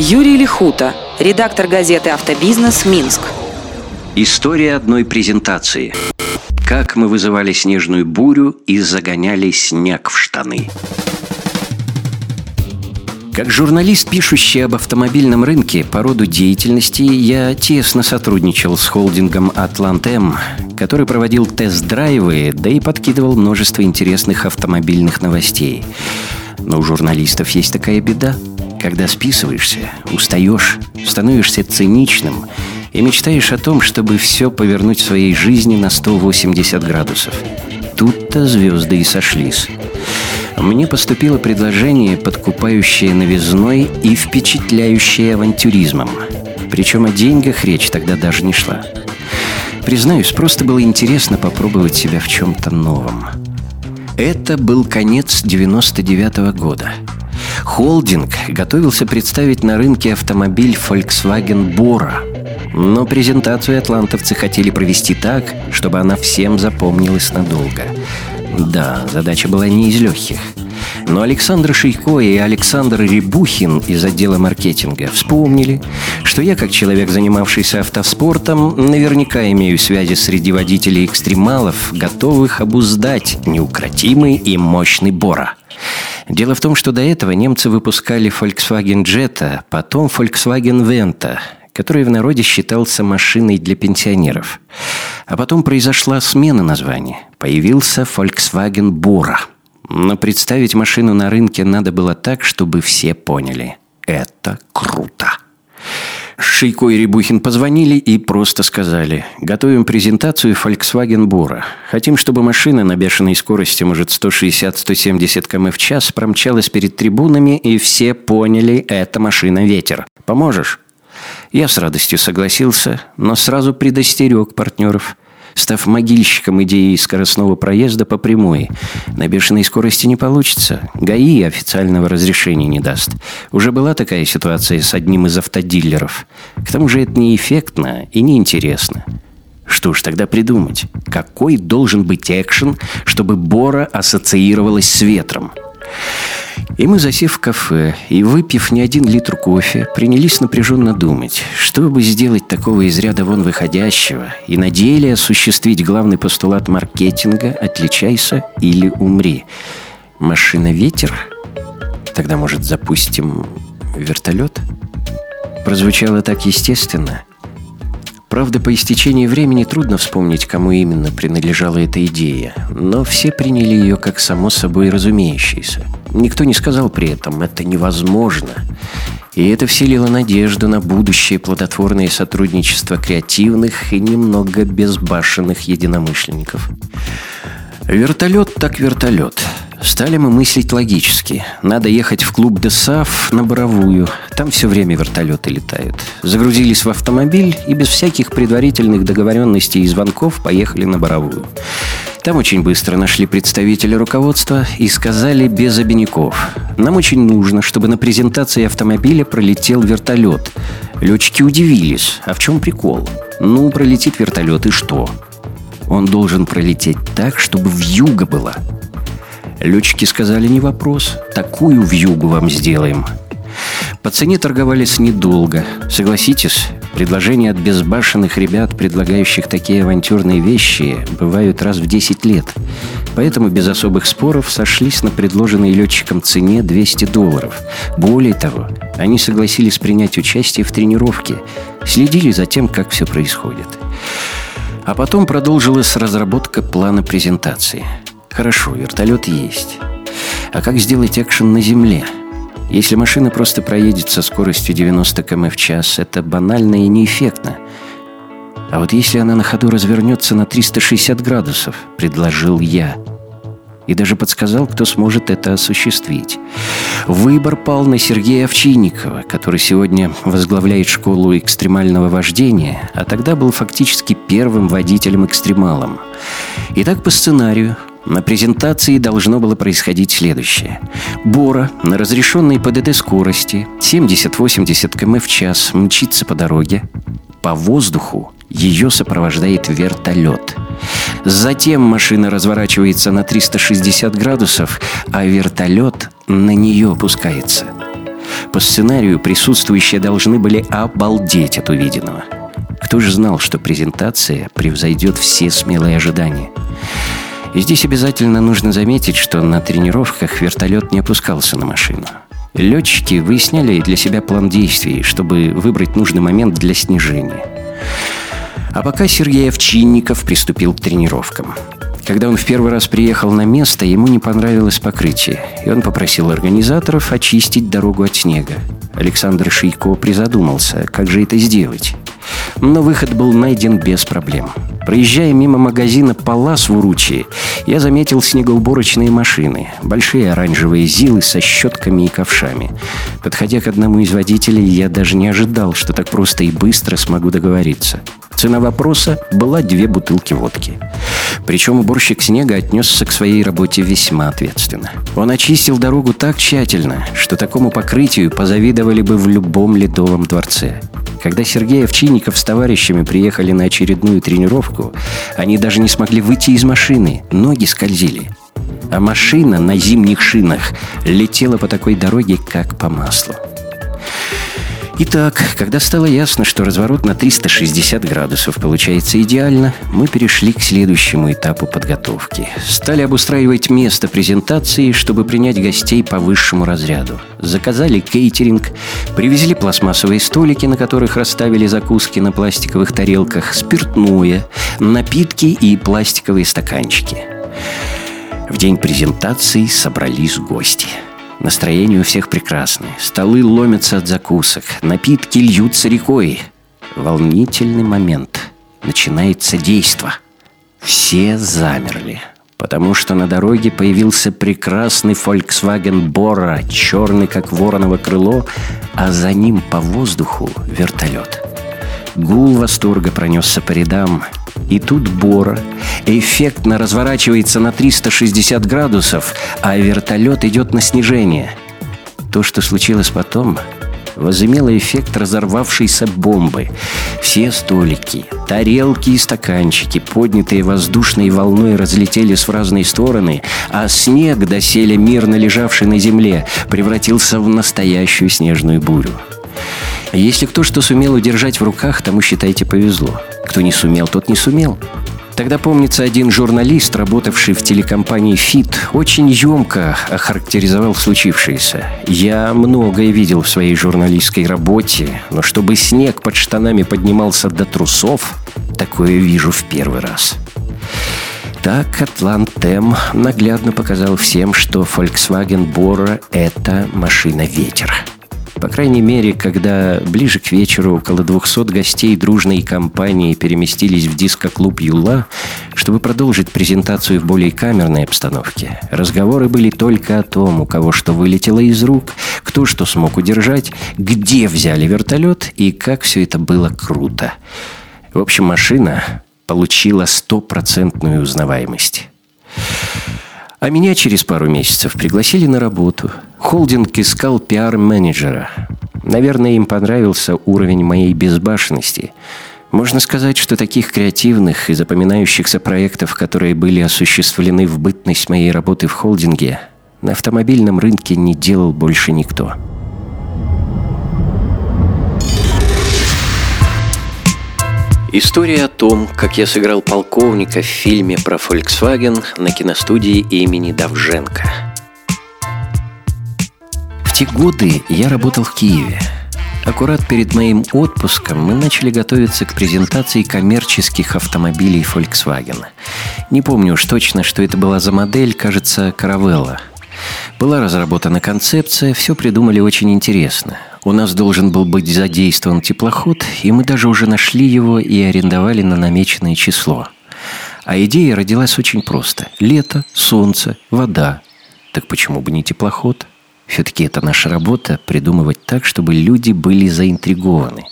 Юрий Лихута, редактор газеты «Автобизнес. Минск». История одной презентации. Как мы вызывали снежную бурю и загоняли снег в штаны. Как журналист, пишущий об автомобильном рынке по роду деятельности, я тесно сотрудничал с холдингом «Атлант-М», который проводил тест-драйвы, да и подкидывал множество интересных автомобильных новостей. Но у журналистов есть такая беда. Когда списываешься, устаешь, становишься циничным и мечтаешь о том, чтобы все повернуть в своей жизни на 180 градусов. Тут-то звезды и сошлись. Мне поступило предложение, подкупающее новизной и впечатляющее авантюризмом. Причем о деньгах речь тогда даже не шла. Признаюсь, просто было интересно попробовать себя в чем-то новом. Это был конец 99 -го года. Холдинг готовился представить на рынке автомобиль Volkswagen Bora. Но презентацию атлантовцы хотели провести так, чтобы она всем запомнилась надолго. Да, задача была не из легких. Но Александр Шейко и Александр Рябухин из отдела маркетинга вспомнили, что я, как человек, занимавшийся автоспортом, наверняка имею связи среди водителей экстремалов, готовых обуздать неукротимый и мощный Бора. Дело в том, что до этого немцы выпускали Volkswagen Jetta, потом Volkswagen Venta, который в народе считался машиной для пенсионеров. А потом произошла смена названия. Появился Volkswagen Bora. Но представить машину на рынке надо было так, чтобы все поняли. Это круто. Шейко и Рябухин позвонили и просто сказали «Готовим презентацию Volkswagen Bora. Хотим, чтобы машина на бешеной скорости, может, 160-170 км в час, промчалась перед трибунами, и все поняли, это машина ветер. Поможешь?» Я с радостью согласился, но сразу предостерег партнеров, став могильщиком идеи скоростного проезда по прямой. На бешеной скорости не получится. ГАИ официального разрешения не даст. Уже была такая ситуация с одним из автодилеров. К тому же это неэффектно и неинтересно. Что ж тогда придумать? Какой должен быть экшен, чтобы Бора ассоциировалась с ветром? И мы, засев в кафе и выпив не один литр кофе, принялись напряженно думать, что бы сделать такого из ряда вон выходящего и на деле осуществить главный постулат маркетинга «отличайся или умри». Машина-ветер? Тогда, может, запустим вертолет? Прозвучало так естественно. Правда, по истечении времени трудно вспомнить, кому именно принадлежала эта идея, но все приняли ее как само собой разумеющееся. Никто не сказал при этом «это невозможно». И это вселило надежду на будущее плодотворное сотрудничество креативных и немного безбашенных единомышленников. Вертолет так вертолет – Стали мы мыслить логически. Надо ехать в клуб ДСАФ на Боровую. Там все время вертолеты летают. Загрузились в автомобиль и без всяких предварительных договоренностей и звонков поехали на Боровую. Там очень быстро нашли представителя руководства и сказали без обиняков. Нам очень нужно, чтобы на презентации автомобиля пролетел вертолет. Летчики удивились. А в чем прикол? Ну, пролетит вертолет и что? Он должен пролететь так, чтобы в юго была. Летчики сказали, не вопрос. Такую вьюгу вам сделаем. По цене торговались недолго. Согласитесь, предложения от безбашенных ребят, предлагающих такие авантюрные вещи, бывают раз в 10 лет. Поэтому без особых споров сошлись на предложенной летчикам цене 200 долларов. Более того, они согласились принять участие в тренировке, следили за тем, как все происходит. А потом продолжилась разработка плана презентации – Хорошо, вертолет есть. А как сделать экшен на земле? Если машина просто проедет со скоростью 90 км в час, это банально и неэффектно. А вот если она на ходу развернется на 360 градусов, предложил я. И даже подсказал, кто сможет это осуществить. Выбор пал на Сергея Овчинникова, который сегодня возглавляет школу экстремального вождения, а тогда был фактически первым водителем-экстремалом. И так по сценарию на презентации должно было происходить следующее. Бора на разрешенной ПДД скорости 70-80 км в час мчится по дороге. По воздуху ее сопровождает вертолет. Затем машина разворачивается на 360 градусов, а вертолет на нее опускается. По сценарию присутствующие должны были обалдеть от увиденного. Кто же знал, что презентация превзойдет все смелые ожидания? И здесь обязательно нужно заметить, что на тренировках вертолет не опускался на машину. Летчики выясняли для себя план действий, чтобы выбрать нужный момент для снижения. А пока Сергей Овчинников приступил к тренировкам. Когда он в первый раз приехал на место, ему не понравилось покрытие, и он попросил организаторов очистить дорогу от снега. Александр Шейко призадумался, как же это сделать. Но выход был найден без проблем. Проезжая мимо магазина «Палас» в Уручии, я заметил снегоуборочные машины, большие оранжевые зилы со щетками и ковшами. Подходя к одному из водителей, я даже не ожидал, что так просто и быстро смогу договориться. Цена вопроса была две бутылки водки. Причем уборщик снега отнесся к своей работе весьма ответственно. Он очистил дорогу так тщательно, что такому покрытию позавидовали бы в любом ледовом дворце. Когда Сергей Овчинников с товарищами приехали на очередную тренировку, они даже не смогли выйти из машины, ноги скользили. А машина на зимних шинах летела по такой дороге, как по маслу. Итак, когда стало ясно, что разворот на 360 градусов получается идеально, мы перешли к следующему этапу подготовки. Стали обустраивать место презентации, чтобы принять гостей по высшему разряду. Заказали кейтеринг, привезли пластмассовые столики, на которых расставили закуски на пластиковых тарелках, спиртное, напитки и пластиковые стаканчики. В день презентации собрались гости – Настроение у всех прекрасное. Столы ломятся от закусок. Напитки льются рекой. Волнительный момент. Начинается действо. Все замерли. Потому что на дороге появился прекрасный Volkswagen Bora, черный как вороново крыло, а за ним по воздуху вертолет. Гул восторга пронесся по рядам, и тут Бора эффектно разворачивается на 360 градусов, а вертолет идет на снижение. То, что случилось потом, возымело эффект разорвавшейся бомбы. Все столики, тарелки и стаканчики, поднятые воздушной волной, разлетелись в разные стороны, а снег, доселе мирно лежавший на земле, превратился в настоящую снежную бурю. Если кто что сумел удержать в руках, тому, считайте, повезло. Кто не сумел, тот не сумел. Тогда, помнится, один журналист, работавший в телекомпании «Фит», очень емко охарактеризовал случившееся. «Я многое видел в своей журналистской работе, но чтобы снег под штанами поднимался до трусов, такое вижу в первый раз». Так Атлантем наглядно показал всем, что Volkswagen Bora – это машина-ветер. По крайней мере, когда ближе к вечеру около 200 гостей дружной компании переместились в диско-клуб «Юла», чтобы продолжить презентацию в более камерной обстановке, разговоры были только о том, у кого что вылетело из рук, кто что смог удержать, где взяли вертолет и как все это было круто. В общем, машина получила стопроцентную узнаваемость. А меня через пару месяцев пригласили на работу. Холдинг искал пиар-менеджера. Наверное, им понравился уровень моей безбашенности. Можно сказать, что таких креативных и запоминающихся проектов, которые были осуществлены в бытность моей работы в холдинге, на автомобильном рынке не делал больше никто. История о том, как я сыграл полковника в фильме про Volkswagen на киностудии имени Давженко. В те годы я работал в Киеве. Аккурат перед моим отпуском мы начали готовиться к презентации коммерческих автомобилей Volkswagen. Не помню уж точно, что это была за модель, кажется, Caravella. Была разработана концепция, все придумали очень интересно. У нас должен был быть задействован теплоход, и мы даже уже нашли его и арендовали на намеченное число. А идея родилась очень просто. Лето, солнце, вода. Так почему бы не теплоход? Все-таки это наша работа – придумывать так, чтобы люди были заинтригованы.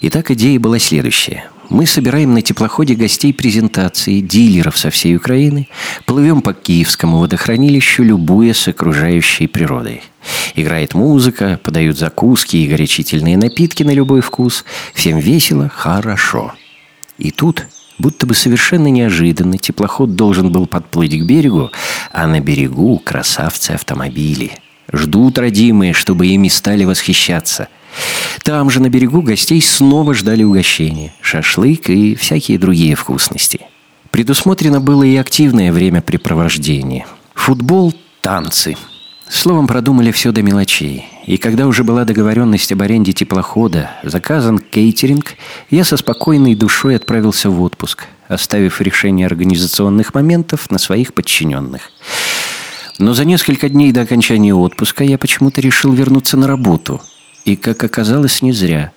Итак, идея была следующая. Мы собираем на теплоходе гостей презентации, дилеров со всей Украины, плывем по Киевскому водохранилищу, любуя с окружающей природой. Играет музыка, подают закуски и горячительные напитки на любой вкус. Всем весело, хорошо. И тут, будто бы совершенно неожиданно, теплоход должен был подплыть к берегу, а на берегу красавцы автомобили – Ждут родимые, чтобы ими стали восхищаться. Там же на берегу гостей снова ждали угощения, шашлык и всякие другие вкусности. Предусмотрено было и активное времяпрепровождение. Футбол, танцы. Словом, продумали все до мелочей. И когда уже была договоренность об аренде теплохода, заказан кейтеринг, я со спокойной душой отправился в отпуск, оставив решение организационных моментов на своих подчиненных. Но за несколько дней до окончания отпуска я почему-то решил вернуться на работу. И, как оказалось, не зря.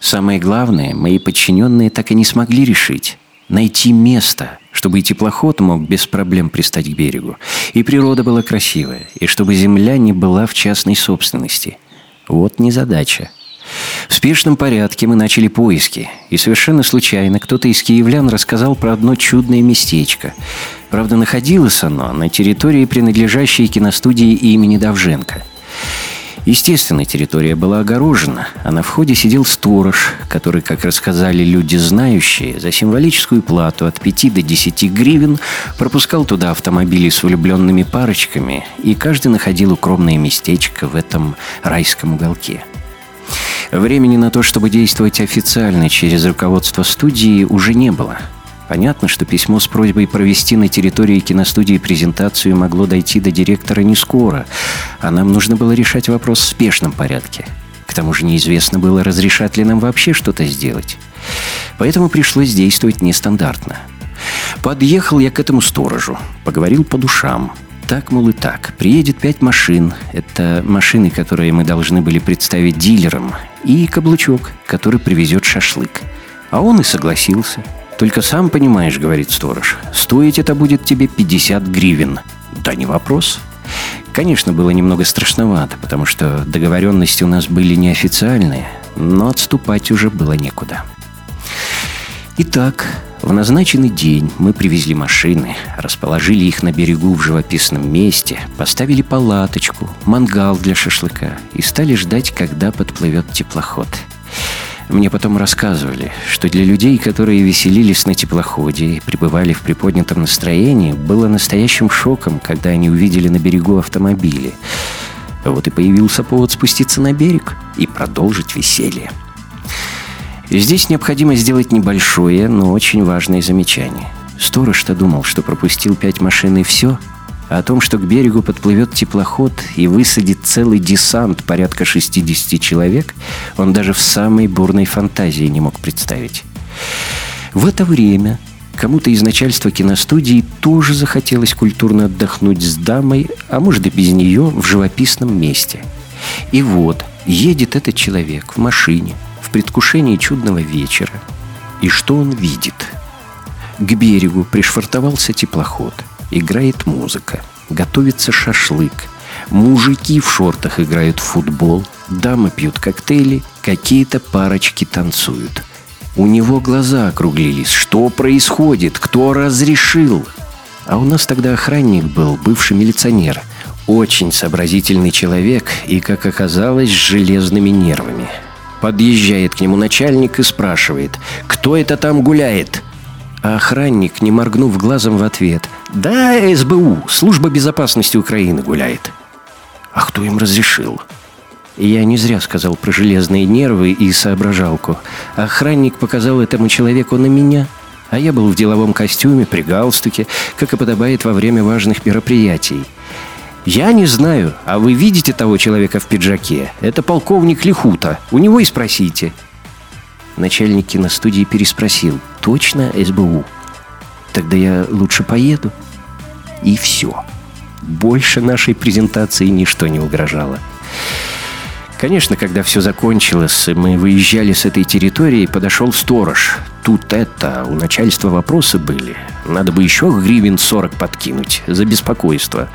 Самое главное, мои подчиненные так и не смогли решить найти место, чтобы и теплоход мог без проблем пристать к берегу, и природа была красивая, и чтобы земля не была в частной собственности. Вот незадача. В спешном порядке мы начали поиски, и совершенно случайно кто-то из киевлян рассказал про одно чудное местечко. Правда, находилось оно на территории, принадлежащей киностудии имени Давженко – Естественно, территория была огорожена, а на входе сидел сторож, который, как рассказали люди знающие, за символическую плату от 5 до 10 гривен пропускал туда автомобили с влюбленными парочками, и каждый находил укромное местечко в этом райском уголке. Времени на то, чтобы действовать официально через руководство студии, уже не было – Понятно, что письмо с просьбой провести на территории киностудии презентацию могло дойти до директора не скоро, а нам нужно было решать вопрос в спешном порядке. К тому же неизвестно было, разрешат ли нам вообще что-то сделать. Поэтому пришлось действовать нестандартно. Подъехал я к этому сторожу, поговорил по душам. Так, мол, и так. Приедет пять машин. Это машины, которые мы должны были представить дилерам. И каблучок, который привезет шашлык. А он и согласился. «Только сам понимаешь, — говорит сторож, — стоить это будет тебе 50 гривен». «Да не вопрос». Конечно, было немного страшновато, потому что договоренности у нас были неофициальные, но отступать уже было некуда. Итак, в назначенный день мы привезли машины, расположили их на берегу в живописном месте, поставили палаточку, мангал для шашлыка и стали ждать, когда подплывет теплоход – мне потом рассказывали, что для людей, которые веселились на теплоходе и пребывали в приподнятом настроении, было настоящим шоком, когда они увидели на берегу автомобили. Вот и появился повод спуститься на берег и продолжить веселье. Здесь необходимо сделать небольшое, но очень важное замечание. Сторож-то думал, что пропустил пять машин и все – о том, что к берегу подплывет теплоход и высадит целый десант порядка 60 человек, он даже в самой бурной фантазии не мог представить. В это время кому-то из начальства киностудии тоже захотелось культурно отдохнуть с дамой, а может и без нее, в живописном месте. И вот едет этот человек в машине в предвкушении чудного вечера. И что он видит? К берегу пришвартовался теплоход – Играет музыка. Готовится шашлык. Мужики в шортах играют в футбол. Дамы пьют коктейли. Какие-то парочки танцуют. У него глаза округлились. Что происходит? Кто разрешил? А у нас тогда охранник был, бывший милиционер. Очень сообразительный человек и, как оказалось, с железными нервами. Подъезжает к нему начальник и спрашивает, кто это там гуляет? А охранник, не моргнув глазом в ответ, «Да, СБУ, служба безопасности Украины гуляет». «А кто им разрешил?» Я не зря сказал про железные нервы и соображалку. Охранник показал этому человеку на меня, а я был в деловом костюме, при галстуке, как и подобает во время важных мероприятий. «Я не знаю, а вы видите того человека в пиджаке? Это полковник Лихута. У него и спросите». Начальник киностудии переспросил. «Точно СБУ?» «Тогда я лучше поеду». И все. Больше нашей презентации ничто не угрожало. Конечно, когда все закончилось, и мы выезжали с этой территории, подошел сторож. Тут это, у начальства вопросы были. Надо бы еще гривен 40 подкинуть за беспокойство.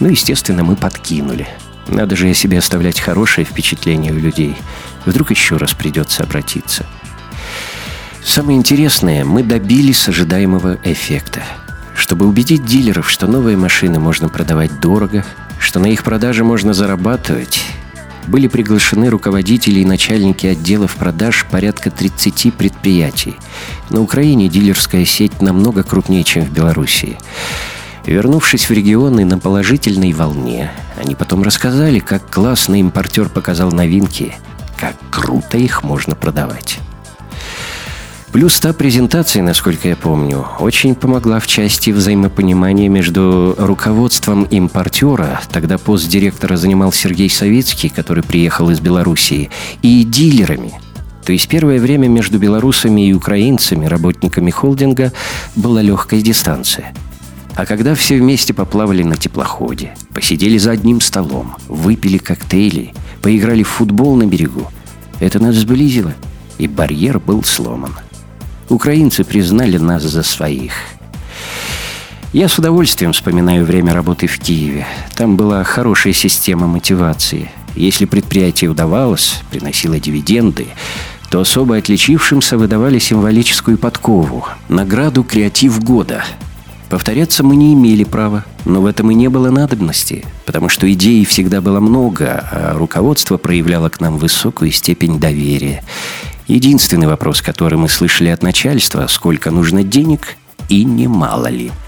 Ну, естественно, мы подкинули. Надо же о себе оставлять хорошее впечатление у людей. Вдруг еще раз придется обратиться. Самое интересное, мы добились ожидаемого эффекта. Чтобы убедить дилеров, что новые машины можно продавать дорого, что на их продаже можно зарабатывать, были приглашены руководители и начальники отделов продаж порядка 30 предприятий. На Украине дилерская сеть намного крупнее, чем в Белоруссии. Вернувшись в регионы на положительной волне, они потом рассказали, как классно импортер показал новинки, как круто их можно продавать. Плюс та презентация, насколько я помню, очень помогла в части взаимопонимания между руководством импортера, тогда пост директора занимал Сергей Советский, который приехал из Белоруссии, и дилерами. То есть первое время между белорусами и украинцами, работниками холдинга, была легкая дистанция. А когда все вместе поплавали на теплоходе, посидели за одним столом, выпили коктейли, поиграли в футбол на берегу, это нас сблизило, и барьер был сломан – Украинцы признали нас за своих. Я с удовольствием вспоминаю время работы в Киеве. Там была хорошая система мотивации. Если предприятие удавалось, приносило дивиденды, то особо отличившимся выдавали символическую подкову – награду «Креатив года». Повторяться мы не имели права, но в этом и не было надобности, потому что идей всегда было много, а руководство проявляло к нам высокую степень доверия. Единственный вопрос, который мы слышали от начальства, сколько нужно денег и немало ли –